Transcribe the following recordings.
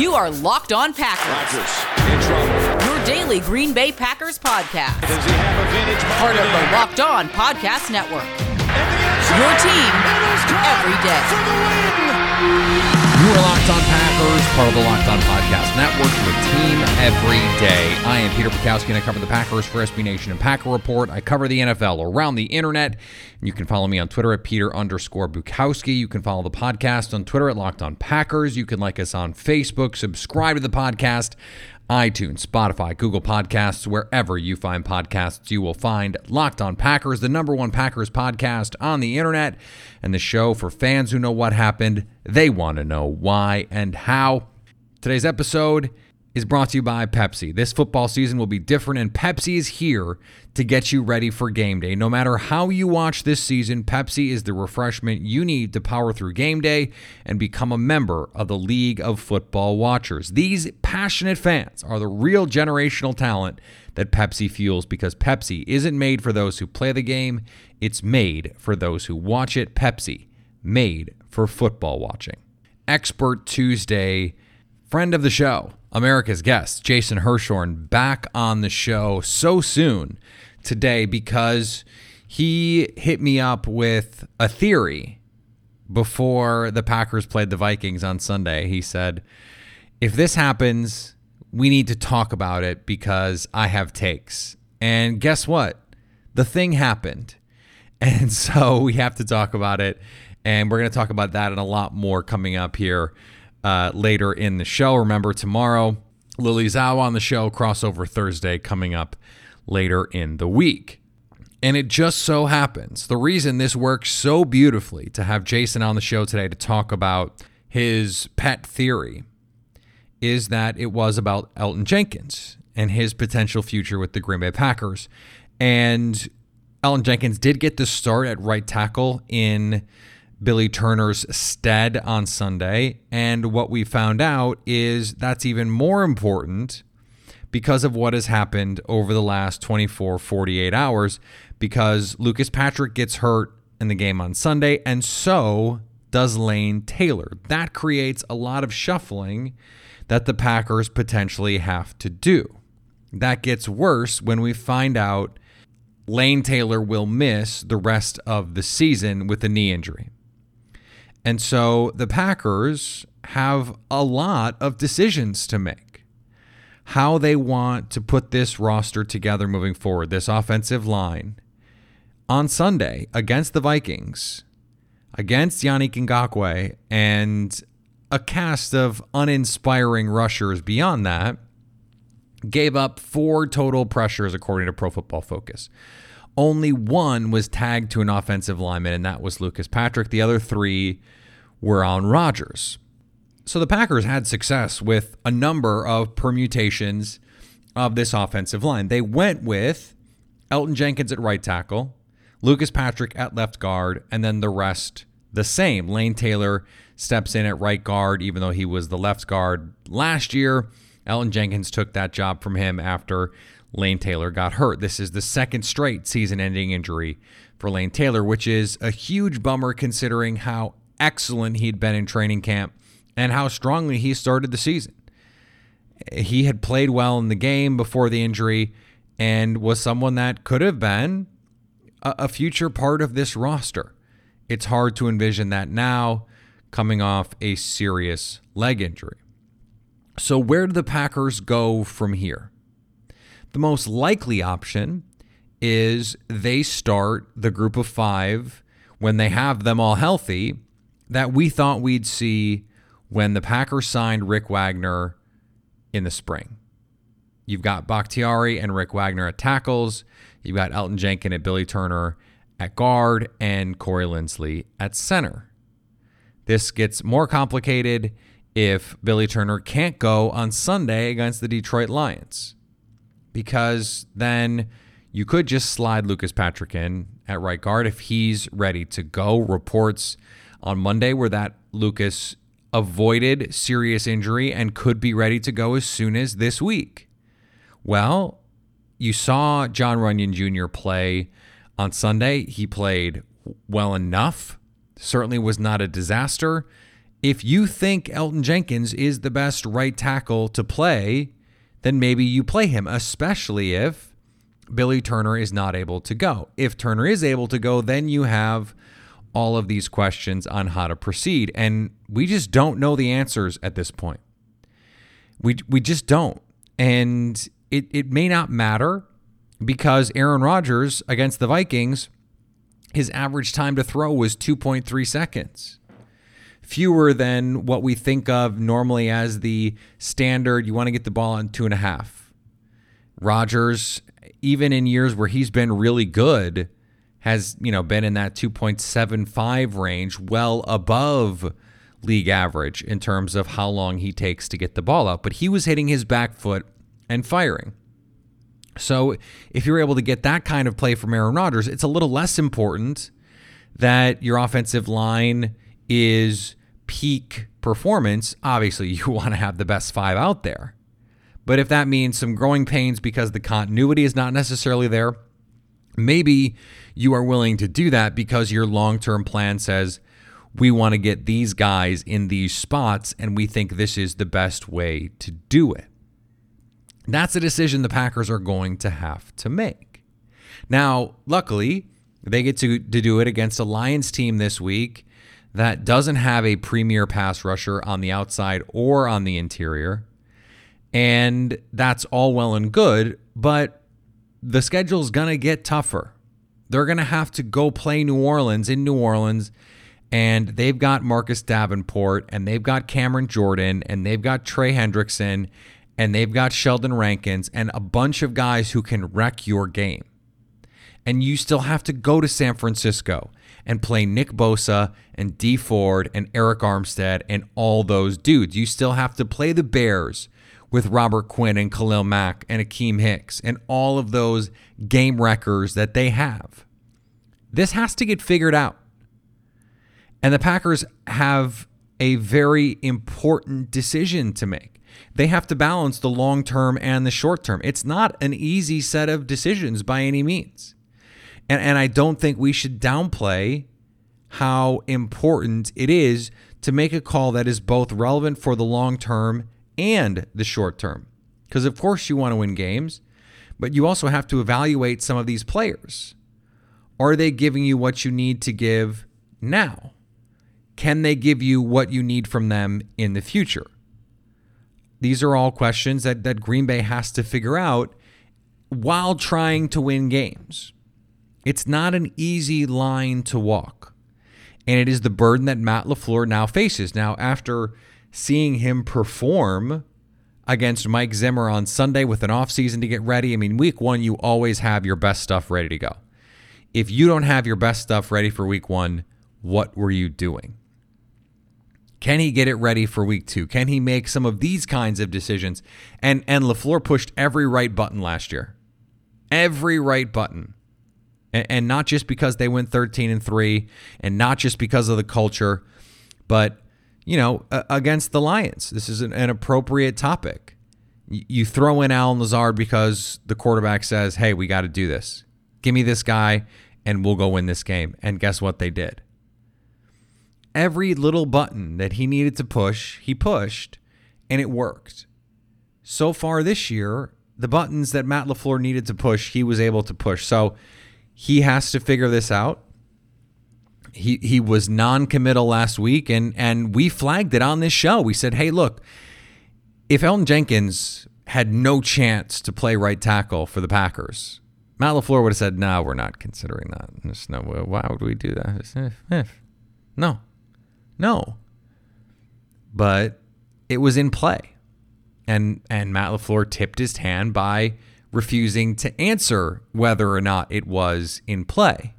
You are Locked On Packers. Rodgers in trouble. Your daily Green Bay Packers podcast. Does he have a vintage Part of the Locked On Podcast Network. In the end zone. Your team it is every day For the win. You are Locked On Packers, part of the Locked On Podcast Network, your team every day. I am Peter Bukowski, and I cover the Packers for SB Nation and Packer Report. I cover the NFL around the internet. You can follow me on Twitter at Peter underscore Bukowski. You can follow the podcast on Twitter at Locked On Packers. You can like us on Facebook, subscribe to the podcast. iTunes, Spotify, Google Podcasts, wherever you find podcasts, you will find Locked On Packers, the number one Packers podcast on the internet, and the show for fans who know what happened. They want to know why and how. Today's episode is brought to you by Pepsi. This football season will be different, and Pepsi is here to get you ready for game day. No matter how you watch this season, Pepsi is the refreshment you need to power through game day and become a member of the League of Football Watchers. These passionate fans are the real generational talent that Pepsi fuels because Pepsi isn't made for those who play the game, it's made for those who watch it. Pepsi, made for football watching. Expert Tuesday friend of the show, America's guest, Jason Hirschhorn, back on the show so soon today because he hit me up with a theory before the Packers played the Vikings on Sunday. He said, if this happens, we need to talk about it because I have takes. And guess what? The thing happened. And so we have to talk about it. And we're going to talk about that and a lot more coming up here uh, later in the show. Remember, tomorrow, Lily Zhao on the show, crossover Thursday coming up later in the week. And it just so happens the reason this works so beautifully to have Jason on the show today to talk about his pet theory is that it was about Elgton Jenkins and his potential future with the Green Bay Packers. And Elgton Jenkins did get the start at right tackle in Billy Turner's stead on Sunday. And what we found out is that's even more important because of what has happened over the last 24, 48 hours, because Lucas Patrick gets hurt in the game on Sunday, and so does Lane Taylor. That creates a lot of shuffling that the Packers potentially have to do. That gets worse when we find out Lane Taylor will miss the rest of the season with a knee injury. And so the Packers have a lot of decisions to make. How they want to put this roster together moving forward, this offensive line. On Sunday against the Vikings, against Yannick Ngakoue, and a cast of uninspiring rushers beyond that, gave up four total pressures according to Pro Football Focus. Only one was tagged to an offensive lineman, and that was Lucas Patrick. The other three were on Rodgers. So the Packers had success with a number of permutations of this offensive line. They went with Elgton Jenkins at right tackle, Lucas Patrick at left guard, and then the rest the same. Lane Taylor steps in at right guard, even though he was the left guard last year. Elgton Jenkins took that job from him after Lane Taylor got hurt. This is the second straight season ending injury for Lane Taylor, which is a huge bummer considering how excellent he'd been in training camp and how strongly he started the season. He had played well in the game before the injury and was someone that could have been a, future part of this roster. It's hard to envision that now coming off a serious leg injury. So, where do the Packers go from here? The most likely option is they start the group of five when they have them all healthy that we thought we'd see when the Packers signed Rick Wagner in the spring. You've got Bakhtiari and Rick Wagner at tackles. You've got Elton Jenkins and Billy Turner at guard and Corey Linsley at center. This gets more complicated if Billy Turner can't go on Sunday against the Detroit Lions because then you could just slide Lucas Patrick in at right guard if he's ready to go. Reports on Monday were that Lucas avoided serious injury and could be ready to go as soon as this week. Well, you saw John Runyan Jr. play on Sunday. He played well enough, certainly was not a disaster. if you think Elgton Jenkins is the best right tackle to play, then maybe you play him, especially if Billy Turner is not able to go. If Turner is able to go, then you have all of these questions on how to proceed. And we just don't know the answers at this point. We, we just don't. And it, it may not matter because Aaron Rodgers against the Vikings, his average time to throw was 2.3 seconds. Fewer than what we think of normally as the standard. You want to get the ball in two and a half. Rodgers, even in years where he's been really good, has you know been in that 2.75 range, well above league average in terms of how long he takes to get the ball out. But he was hitting his back foot and firing. So if you're able to get that kind of play from Aaron Rodgers, it's a little less important that your offensive line is peak performance. Obviously, you want to have the best five out there. But if that means some growing pains because the continuity is not necessarily there, maybe you are willing to do that because your long term plan says, we want to get these guys in these spots, and we think this is the best way to do it. That's a decision the Packers are going to have to make. Now, luckily, they get to, to do it against a Lions team this week that doesn't have a premier pass rusher on the outside or on the interior. And that's all well and good, but the schedule's going to get tougher. They're going to have to go play New Orleans in New Orleans, and they've got Marcus Davenport, and they've got Cameron Jordan, and they've got Trey Hendrickson, and they've got Sheldon Rankins, and a bunch of guys who can wreck your game. And you still have to go to San Francisco and play Nick Bosa and Dee Ford and Arik Armstead and all those dudes. You still have to play the Bears with Robert Quinn and Khalil Mack and Akiem Hicks and all of those game wreckers that they have. This has to get figured out. And the Packers have a very important decision to make. They have to balance the long term and the short term. It's not an easy set of decisions by any means. And, and I don't think we should downplay how important it is to make a call that is both relevant for the long term and the short term. Because, of course, you want to win games, but you also have to evaluate some of these players. Are they giving you what you need to give now? Can they give you what you need from them in the future? These are all questions that, that Green Bay has to figure out while trying to win games. It's not an easy line to walk. And it is the burden that Matt LaFleur now faces. Now, after seeing him perform against Mike Zimmer on Sunday with an offseason to get ready, I mean, week one, you always have your best stuff ready to go. If you don't have your best stuff ready for week one, what were you doing? Can he get it ready for week two? Can he make some of these kinds of decisions? And and LaFleur pushed every right button last year. Every right button and, not just because they went 13 and 3 and not just because of the culture but you know against the lions this is an, an appropriate topic you throw in Allen Lazard because the quarterback says, "Hey, we got to do this. Give me this guy, and we'll go win this game." And guess what they did? Every little button that he needed to push, he pushed, and it worked. So far this year, the buttons that Matt LaFleur needed to push, he was able to push. So he has to figure this out. He he was non-committal last week and and we flagged it on this show. We said, "Hey, look, if Elgton Jenkins had no chance to play right tackle for the Packers, Matt LaFleur would have said, "No, we're not considering that. There's no why would we do that?" If, if. Eh, eh, no. No. But it was in play. And and Matt LaFleur tipped his hand by refusing to answer whether or not it was in play.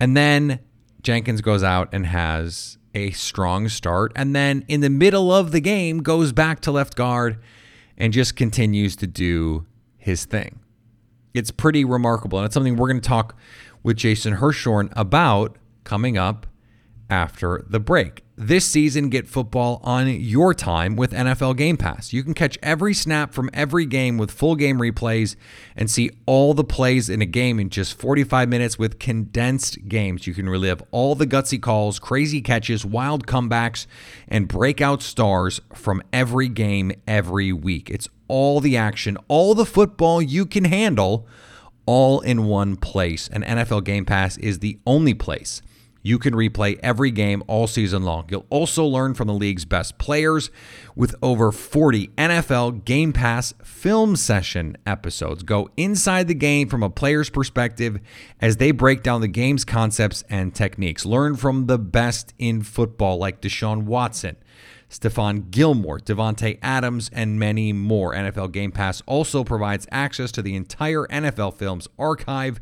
And then Jenkins goes out and has a strong start. And then in the middle of the game, goes back to left guard and just continues to do his thing. It's pretty remarkable. And it's something we're going to talk with Jason Hirschhorn about coming up after the break. This season, get football on your time with NFL Game Pass. You can catch every snap from every game with full game replays and see all the plays in a game in just 45 minutes with condensed games. You can relive all the gutsy calls, crazy catches, wild comebacks, and breakout stars from every game every week. It's all the action, all the football you can handle, all in one place. And NFL Game Pass is the only place you can replay every game all season long. You'll also learn from the league's best players with over 40 NFL Game Pass film session episodes. Go inside the game from a player's perspective as they break down the game's concepts and techniques. Learn from the best in football like Deshaun Watson. Stephon Gilmore, Davante Adams, and many more. NFL Game Pass also provides access to the entire NFL Films archive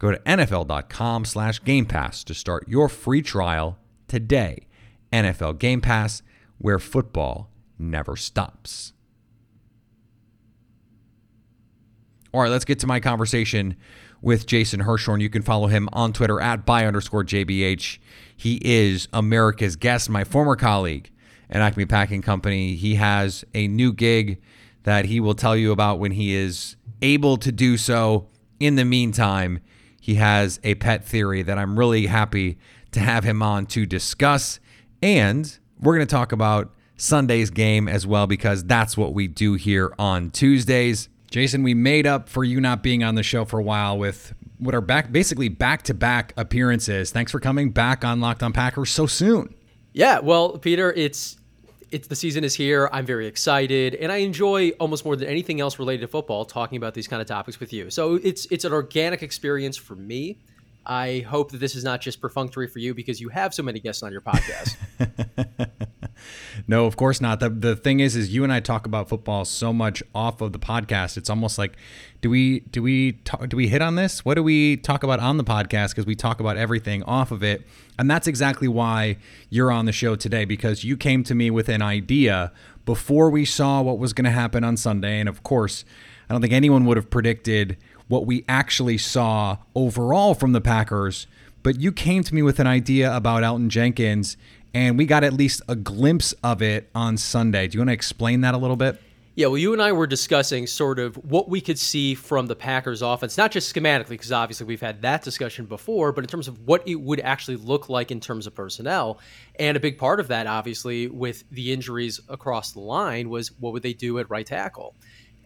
Go to NFL.com slash Game Pass to start your free trial today. NFL Game Pass, where football never stops. All right, let's get to my conversation with Jason Hirschhorn. You can follow him on Twitter at by underscore JBH. He is America's guest, my former colleague at Acme Packing Company. He has a new gig that he will tell you about when he is able to do so. In the meantime, he has a pet theory that I'm really happy to have him on to discuss. And we're going to talk about Sunday's game as well, because that's what we do here on Tuesdays. Jason, we made up for you not being on the show for a while with what are back basically back to back appearances. Thanks for coming back on Locked On Packers so soon. Yeah, well, Peter, it's it's the season is here. I'm very excited, and I enjoy almost more than anything else related to football talking about these kind of topics with you. So it's it's an organic experience for me. I hope that this is not just perfunctory for you because you have so many guests on your podcast. no, of course not. The the thing is is you and I talk about football so much off of the podcast. It's almost like do we do we talk, do we hit on this? What do we talk about on the podcast because we talk about everything off of it. And that's exactly why you're on the show today because you came to me with an idea before we saw what was going to happen on Sunday and of course, I don't think anyone would have predicted what we actually saw overall from the Packers. But you came to me with an idea about Elgton Jenkins, and we got at least a glimpse of it on Sunday. Do you want to explain that a little bit? Yeah, well, you and I were discussing sort of what we could see from the Packers offense, not just schematically, because obviously we've had that discussion before, but in terms of what it would actually look like in terms of personnel. And a big part of that, obviously, with the injuries across the line, was what would they do at right tackle?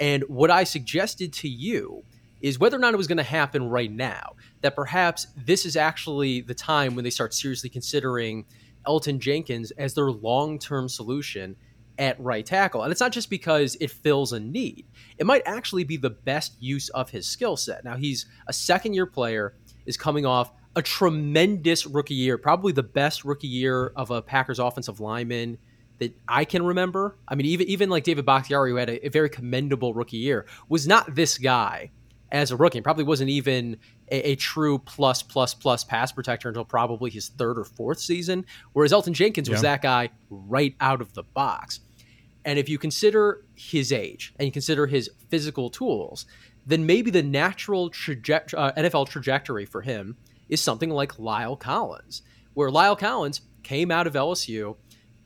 And what I suggested to you is whether or not it was going to happen right now. That perhaps this is actually the time when they start seriously considering Elgton Jenkins as their long term solution at right tackle. And it's not just because it fills a need, it might actually be the best use of his skill set. Now, he's a second year player, is coming off a tremendous rookie year, probably the best rookie year of a Packers offensive lineman that I can remember. I mean, even even like David Bakhtiari, who had a, a very commendable rookie year, was not this guy as a rookie. Probably wasn't even a, a, true plus plus plus pass protector until probably his third or fourth season. Whereas Elgton Jenkins was that guy right out of the box. And if you consider his age and you consider his physical tools, then maybe the natural traje- uh, NFL trajectory for him is something like La'el Collins, where La'el Collins came out of LSU,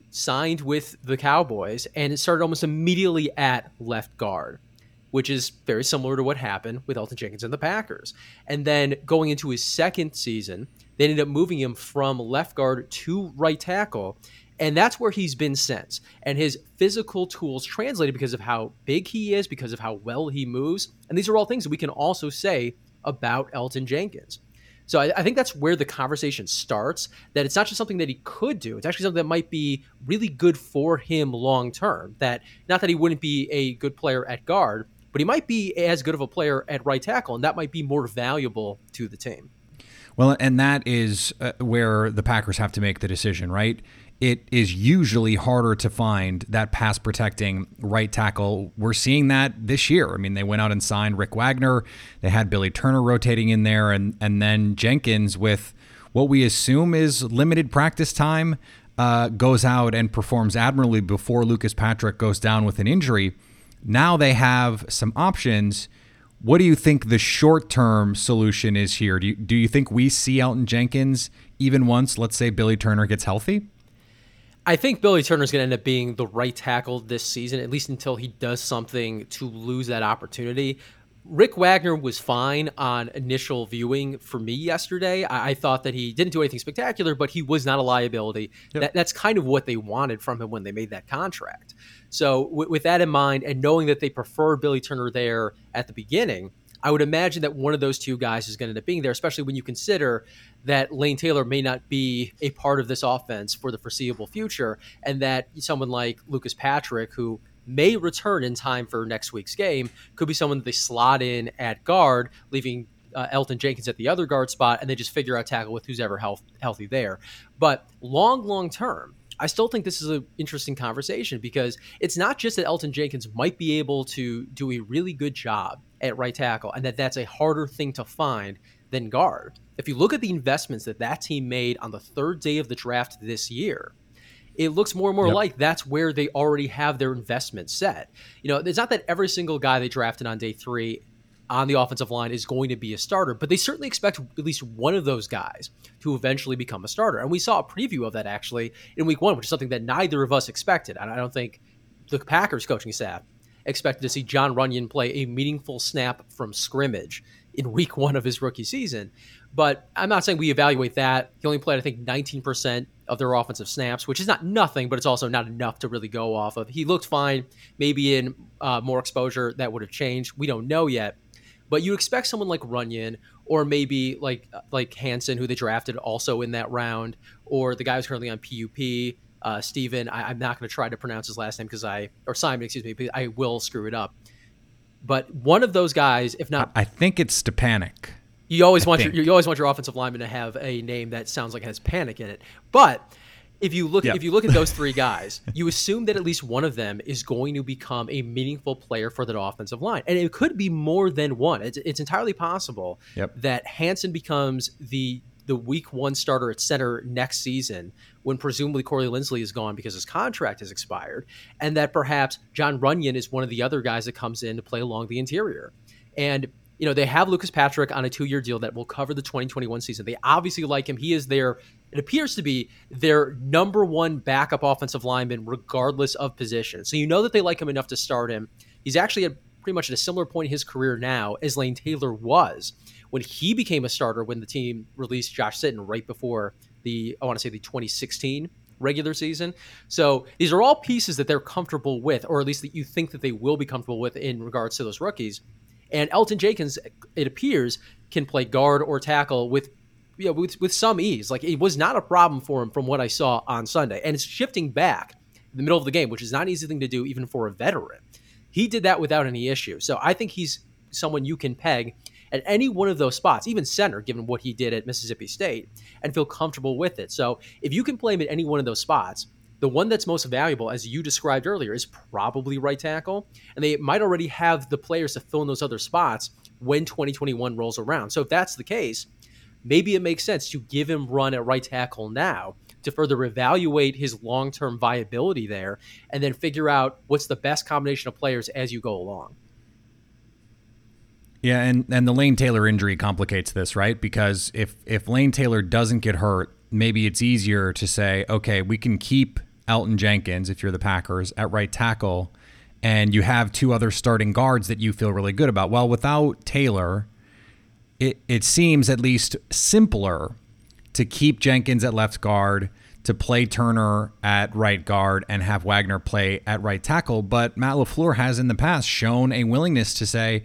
signed with the Cowboys, and it started almost immediately at left guard which is very similar to what happened with Elgton Jenkins and the Packers. And then going into his second season, they ended up moving him from left guard to right tackle. And that's where he's been since. And his physical tools translated because of how big he is, because of how well he moves. And these are all things that we can also say about Elgton Jenkins. So I, I, think that's where the conversation starts. That it's not just something that he could do; it's actually something that might be really good for him long term. That not that he wouldn't be a good player at guard, but he might be as good of a player at right tackle, and that might be more valuable to the team. Well, and that is uh, where the Packers have to make the decision, right? It is usually harder to find that pass protecting right tackle. We're seeing that this year. I mean, they went out and signed Rick Wagner. They had Billy Turner rotating in there, and and then Jenkins with what we assume is limited practice time uh, goes out and performs admirably before Lucas Patrick goes down with an injury. Now they have some options. What do you think the short term solution is here? Do you, do you think we see Elgton Jenkins even once, let's say, Billy Turner gets healthy? I think Billy Turner is going to end up being the right tackle this season, at least until he does something to lose that opportunity. Rick Wagner was fine on initial viewing for me yesterday. I, I, thought that he didn't do anything spectacular, but he was not a liability. Yep. That, that's kind of what they wanted from him when they made that contract. So, w- with that in mind, and knowing that they prefer Billy Turner there at the beginning, I would imagine that one of those two guys is going to end up being there, especially when you consider that Lane Taylor may not be a part of this offense for the foreseeable future, and that someone like Lucas Patrick, who may return in time for next week's game, could be someone they slot in at guard, leaving uh, Elgton Jenkins at the other guard spot, and they just figure out tackle with who's ever health, healthy there. But long, long term, I still think this is an interesting conversation because it's not just that Elgton Jenkins might be able to do a really good job at right tackle and that that's a harder thing to find than guard. If you look at the investments that that team made on the third day of the draft this year, it looks more and more yep. like that's where they already have their investment set. You know, it's not that every single guy they drafted on day three on the offensive line is going to be a starter, but they certainly expect at least one of those guys to eventually become a starter. And we saw a preview of that actually in week one, which is something that neither of us expected. And I don't think the Packers coaching staff expected to see John Runyan play a meaningful snap from scrimmage in week one of his rookie season. But I'm not saying we evaluate that. He only played, I think, 19% of their offensive snaps, which is not nothing, but it's also not enough to really go off of. He looked fine. Maybe in uh, more exposure that would have changed. We don't know yet. But you expect someone like Runyan or maybe like like Hanson, who they drafted also in that round, or the guy who's currently on PUP, uh, Stephen. I, am not going to try to pronounce his last name because I or Simon, excuse me, I will screw it up. But one of those guys, if not, I think it's Stepaniak. You always I want your you always want your offensive lineman to have a name that sounds like it has panic in it. But if you look yep. if you look at those three guys, you assume that at least one of them is going to become a meaningful player for that offensive line, and it could be more than one. It's, it's entirely possible yep. that Hanson becomes the the week one starter at center next season when presumably Corey Linsley is gone because his contract has expired, and that perhaps John Runyan is one of the other guys that comes in to play along the interior. And you know, they have Lucas Patrick on a two year deal that will cover the 2021 season. They obviously like him. He is their, it appears to be their number one backup offensive lineman, regardless of position. So you know that they like him enough to start him. He's actually at pretty much at a similar point in his career now as Lane Taylor was when he became a starter when the team released Josh Sitton right before the, I want to say the 2016 regular season. So these are all pieces that they're comfortable with, or at least that you think that they will be comfortable with in regards to those rookies. And Elgton Jenkins, it appears, can play guard or tackle with you know, with, with some ease. Like it was not a problem for him from what I saw on Sunday. And it's shifting back in the middle of the game, which is not an easy thing to do even for a veteran. He did that without any issue. So I think he's someone you can peg at any one of those spots, even center, given what he did at Mississippi State, and feel comfortable with it. So if you can play him at any one of those spots, the one that's most valuable, as you described earlier, is probably right tackle. And they might already have the players to fill in those other spots when 2021 rolls around. So if that's the case, maybe it makes sense to give him run at right tackle now to further evaluate his long term viability there and then figure out what's the best combination of players as you go along. Yeah, and, and the Lane Taylor injury complicates this, right? Because if if Lane Taylor doesn't get hurt, maybe it's easier to say, okay, we can keep Elgton Jenkins, if you're the Packers, at right tackle, and you have two other starting guards that you feel really good about. Well, without Taylor, it, it seems at least simpler to keep Jenkins at left guard, to play Turner at right guard, and have Wagner play at right tackle. But Matt LaFleur has in the past shown a willingness to say,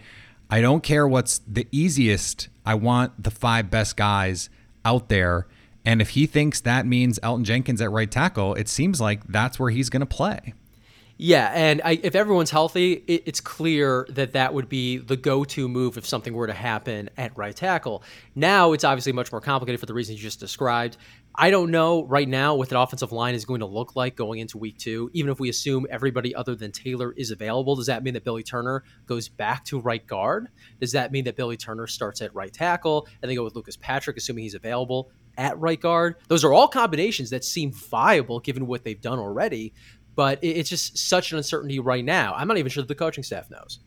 I don't care what's the easiest. I want the five best guys out there. And if he thinks that means Elgton Jenkins at right tackle, it seems like that's where he's going to play. Yeah, and I, if everyone's healthy, it, it's clear that that would be the go-to move if something were to happen at right tackle. Now it's obviously much more complicated for the reasons you just described. I don't know right now what the offensive line is going to look like going into week two. Even if we assume everybody other than Taylor is available, does that mean that Billy Turner goes back to right guard? Does that mean that Billy Turner starts at right tackle and they go with Lucas Patrick, assuming he's available? at right guard. Those are all combinations that seem viable given what they've done already, but it's just such an uncertainty right now. I'm not even sure that the coaching staff knows.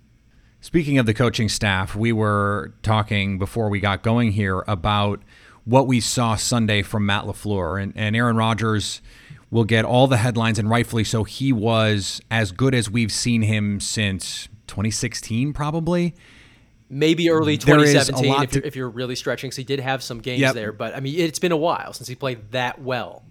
Speaking of the coaching staff, we were talking before we got going here about what we saw Sunday from Matt LaFleur. And, and Aaron Rodgers will get all the headlines, and rightfully so. He was as good as we've seen him since 2016, probably. Maybe early There is a 2017 lot if, you're, if you're really stretching. So he did have some games Yep. there, but I mean, it's been a while since he played that well.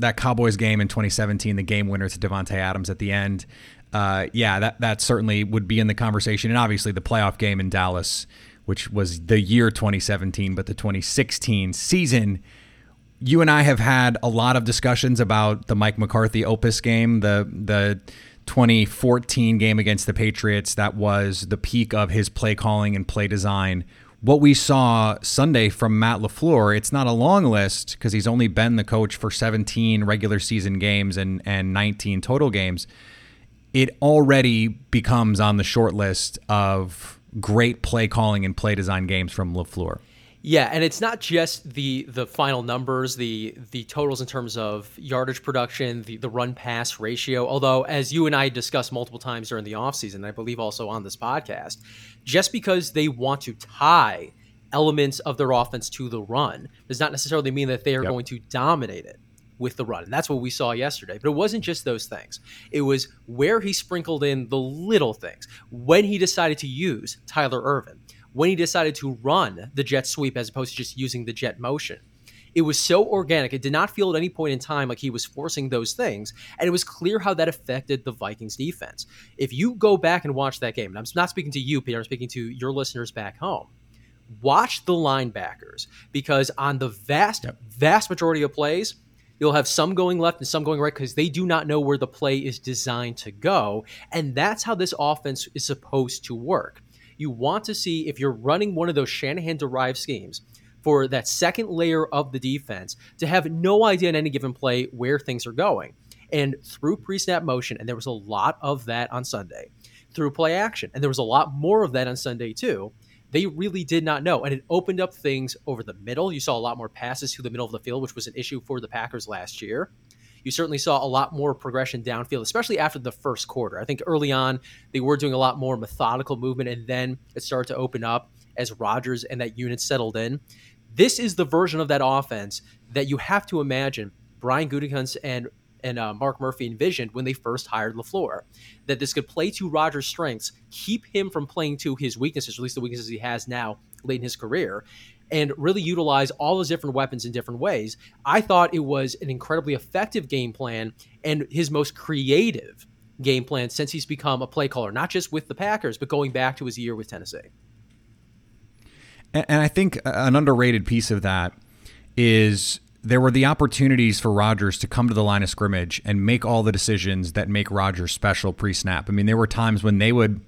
That Cowboys game in 2017, the game winner to Davante Adams at the end. Uh, yeah, that that certainly would be in the conversation, and obviously the playoff game in Dallas, which was the year 2017, but the 2016 season. You and I have had a lot of discussions about the Mike McCarthy Opus game, the the 2014 game against the Patriots. That was the peak of his play calling and play design what we saw Sunday from Matt LaFleur, it's not a long list because he's only been the coach for 17 regular season games and, and 19 total games. It already becomes on the short list of great play calling and play design games from LaFleur. Yeah, and it's not just the the final numbers, the the totals in terms of yardage production, the, the run pass ratio. Although, as you and I discussed multiple times during the offseason, I believe also on this podcast, just because they want to tie elements of their offense to the run does not necessarily mean that they are Yep. going to dominate it with the run. And that's what we saw yesterday. But it wasn't just those things. It was where he sprinkled in the little things. When he decided to use Tyler Ervin, when he decided to run the jet sweep as opposed to just using the jet motion. It was so organic. It did not feel at any point in time like he was forcing those things. And it was clear how that affected the Vikings defense. If you go back and watch that game, and I'm not speaking to you, Peter, I'm speaking to your listeners back home watch the linebackers because on the vast, vast majority of plays, you'll have some going left and some going right because they do not know where the play is designed to go. And that's how this offense is supposed to work. You want to see if you're running one of those Shanahan derived schemes for that second layer of the defense to have no idea in any given play where things are going. And through pre snap motion, and there was a lot of that on Sunday, through play action, and there was a lot more of that on Sunday too they really did not know. And it opened up things over the middle. You saw a lot more passes to the middle of the field, which was an issue for the Packers last year. You certainly saw a lot more progression downfield, especially after the first quarter. I think early on, they were doing a lot more methodical movement, and then it started to open up as Rodgers and that unit settled in. This is the version of that offense that you have to imagine Brian Gutekunst and and uh, Mark Murphy envisioned when they first hired LaFleur. That this could play to Rodgers' strengths, keep him from playing to his weaknesses, at least the weaknesses he has now late in his career, and really utilize all those different weapons in different ways. I thought it was an incredibly effective game plan and his most creative game plan since he's become a play caller, not just with the Packers, but going back to his year with Tennessee. And, I think an underrated piece of that is there were the opportunities for Rodgers to come to the line of scrimmage and make all the decisions that make Rodgers special pre snap. I mean, there were times when they would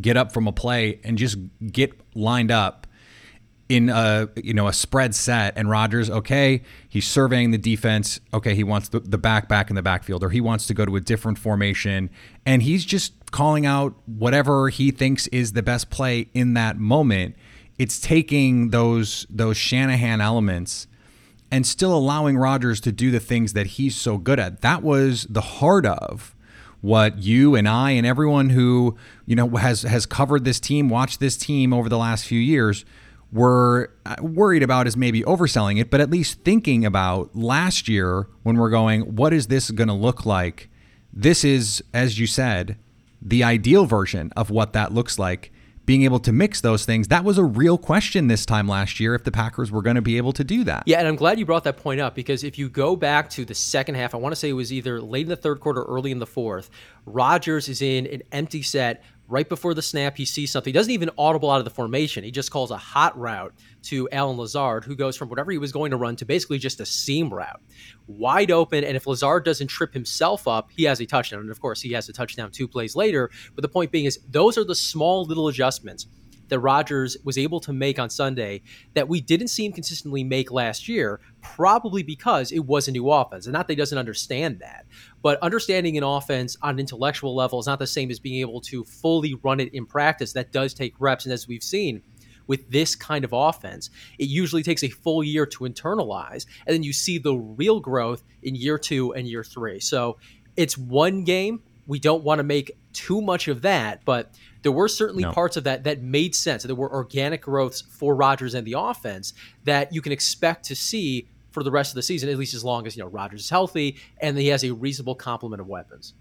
get up from a play and just get lined up in a you know a spread set and Rodgers okay he's surveying the defense. Okay he wants the, the back back in the backfield or he wants to go to a different formation. And he's just calling out whatever he thinks is the best play in that moment. It's taking those those Shanahan elements and still allowing Rodgers to do the things that he's so good at. That was the heart of what you and I and everyone who you know has has covered this team, watched this team over the last few years, were uh, worried about is maybe overselling it, but at least thinking about last year when we're going, what is this going to look like? This is, as you said, the ideal version of what that looks like. Being able to mix those things, that was a real question this time last year if the Packers were going to be able to do that. Yeah, and I'm glad you brought that point up because if you go back to the second half, I want to say it was either late in the third quarter, or early in the fourth. Rodgers is in an empty set right before the snap. He sees something. He doesn't even audible out of the formation. He just calls a hot route to Allen Lazard, who goes from whatever he was going to run to basically just a seam route, wide open. And if Lazard doesn't trip himself up, he has a touchdown. And of course, he has a touchdown two plays later. But the point being is, those are the small little adjustments that Rodgers was able to make on Sunday that we didn't see him consistently make last year, probably because it was a new offense. And not that he doesn't understand that, but understanding an offense on an intellectual level is not the same as being able to fully run it in practice. That does take reps. And as we've seen, with this kind of offense, it usually takes a full year to internalize, and then you see the real growth in year two and year three. So it's one game, we don't want to make too much of that, but there were certainly No. parts of that that made sense. There were organic growths for Rodgers and the offense that you can expect to see for the rest of the season, at least as long as you know Rodgers is healthy and he has a reasonable complement of weapons.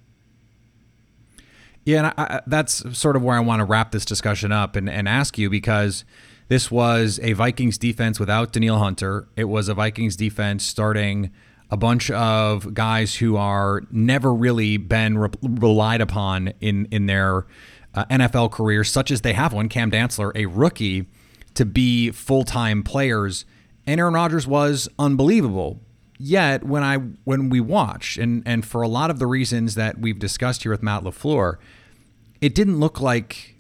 Yeah, and I, I, that's sort of where I want to wrap this discussion up and, and ask you because this was a Vikings defense without Danielle Hunter. It was a Vikings defense starting a bunch of guys who are never really been re- relied upon in in their uh, NFL careers, such as they have one, Cam Dantzler, a rookie, to be full time players. And Aaron Rodgers was unbelievable. Yet when I when we watched, and and for a lot of the reasons that we've discussed here with Matt LaFleur, it didn't look like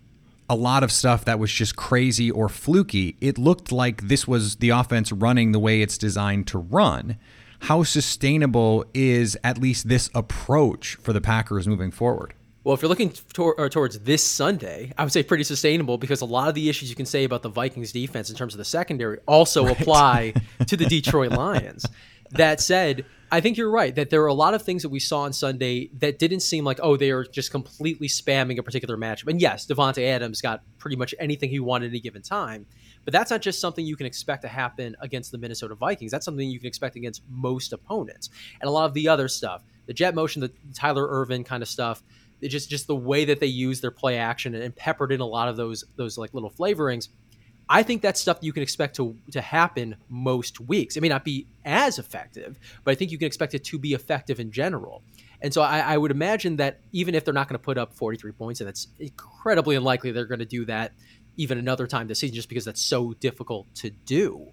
a lot of stuff that was just crazy or fluky. It looked like this was the offense running the way it's designed to run. How sustainable is at least this approach for the Packers moving forward? Well, if you're looking tor- towards this Sunday, I would say pretty sustainable because a lot of the issues you can say about the Vikings defense in terms of the secondary also apply to the Detroit Lions. That said, I think you're right that there are a lot of things that we saw on Sunday that didn't seem like, oh, they are just completely spamming a particular matchup. And yes, Davante Adams got pretty much anything he wanted at any given time. But that's not just something you can expect to happen against the Minnesota Vikings. That's something you can expect against most opponents. And a lot of the other stuff, the jet motion, the Tyler Ervin kind of stuff, it just just the way that they use their play action and peppered in a lot of those those like little flavorings. I think that's stuff you can expect to to happen most weeks. It may not be as effective, but I think you can expect it to be effective in general. And so I, I would imagine that even if they're not going to put up 43 points, and it's incredibly unlikely they're going to do that even another time this season, just because that's so difficult to do.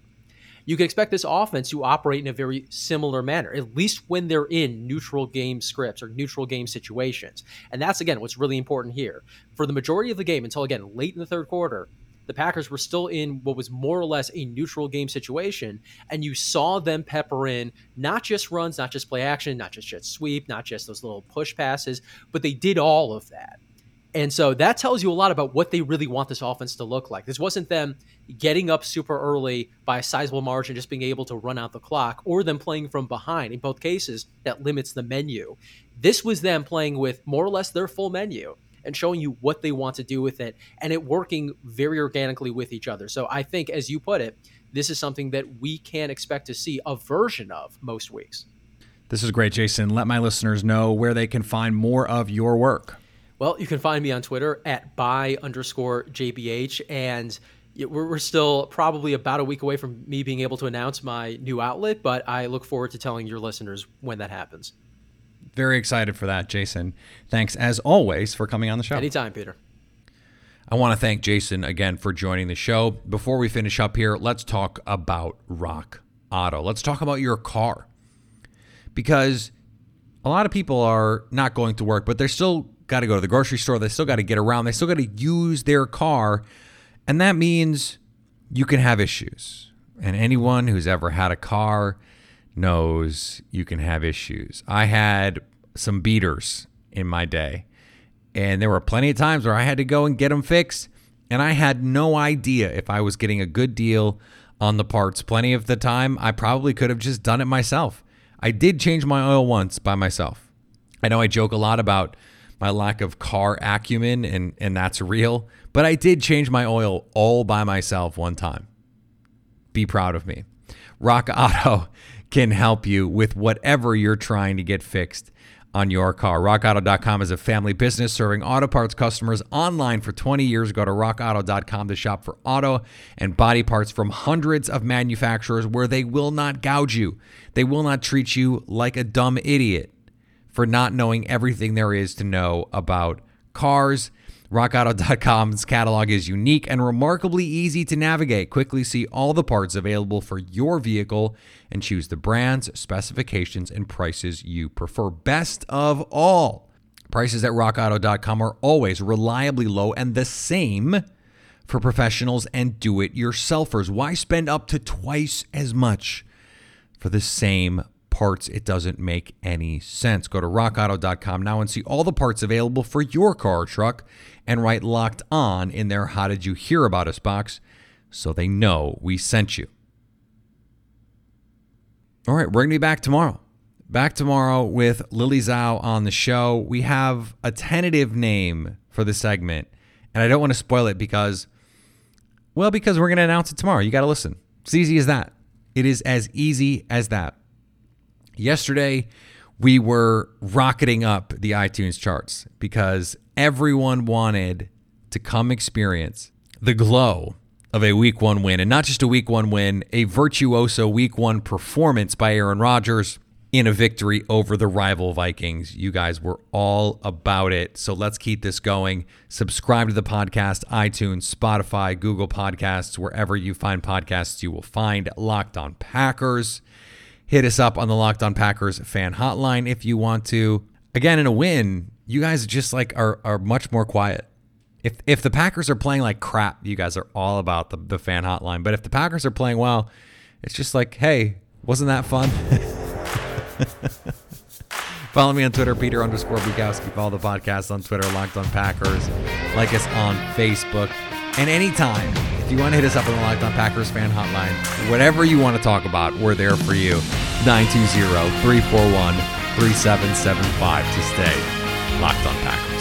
You can expect this offense to operate in a very similar manner, at least when they're in neutral game scripts or neutral game situations. And that's, again, what's really important here. For the majority of the game, until again, late in the third quarter, the Packers were still in what was more or less a neutral game situation, and you saw them pepper in not just runs, not just play action, not just jet sweep, not just those little push passes, but they did all of that. And so that tells you a lot about what they really want this offense to look like. This wasn't them getting up super early by a sizable margin, just being able to run out the clock, or them playing from behind. In both cases, that limits the menu. This was them playing with more or less their full menu and showing you what they want to do with it and it working very organically with each other. So I think, as you put it, this is something that we can expect to see a version of most weeks. This is great, Jason. Let my listeners know where they can find more of your work. Well, you can find me on Twitter at by underscore JBH. And we're, we're still probably about a week away from me being able to announce my new outlet, but I look forward to telling your listeners when that happens. Very excited for that, Jason. Thanks, as always, for coming on the show. Anytime, Peter. I want to thank Jason again for joining the show. Before we finish up here, let's talk about Rock Auto. Let's talk about your car. Because a lot of people are not going to work, but they're still got to go to the grocery store. They still got to get around. They still got to use their car. And that means you can have issues. And anyone who's ever had a car knows you can have issues. I had some beaters in my day, and there were plenty of times where I had to go and get them fixed. And I had no idea if I was getting a good deal on the parts. Plenty of the time, I probably could have just done it myself. I did change my oil once by myself. I know I joke a lot about my lack of car acumen, and, and that's real. But I did change my oil all by myself one time. Be proud of me. Rock Auto can help you with whatever you're trying to get fixed on your car. RockAuto.com is a family business serving auto parts customers online for 20 years. Go to RockAuto.com to shop for auto and body parts from hundreds of manufacturers where they will not gouge you. They will not treat you like a dumb idiot for not knowing everything there is to know about cars. RockAuto.com's catalog is unique and remarkably easy to navigate. Quickly see all the parts available for your vehicle and choose the brands, specifications, and prices you prefer. Best of all, prices at RockAuto.com are always reliably low and the same for professionals and do it yourselfers. Why spend up to twice as much for the same parts. It doesn't make any sense. Go to rockauto.com now and see all the parts available for your car or truck and write locked on in their How Did You Hear About Us box so they know we sent you. All right, we're going to be back tomorrow. Back tomorrow with Lily Zhao on the show. We have a tentative name for the segment, and I don't want to spoil it because, well, because we're going to announce it tomorrow. You got to listen. It's easy as that. It is as easy as that. Yesterday, we were rocketing up the iTunes charts because everyone wanted to come experience the glow of a week one win. And not just a week one win, a virtuoso week one performance by Aaron Rodgers in a victory over the rival Vikings. You guys were all about it. So let's keep this going. Subscribe to the podcast, iTunes, Spotify, Google Podcasts, wherever you find podcasts, you will find Locked On Packers. Hit us up on the Locked On Packers fan hotline if you want to. Again, in a win, you guys just like are are much more quiet. If if the Packers are playing like crap, you guys are all about the, the fan hotline. But if the Packers are playing well, it's just like, hey, wasn't that fun? Follow me on Twitter, Peter underscore Bukowski. Follow the podcast on Twitter, Locked on Packers. Like us on Facebook. And anytime, you want to hit us up on the Locked on Packers fan hotline, whatever you want to talk about, we're there for you. 920 341 3775 to stay locked on Packers.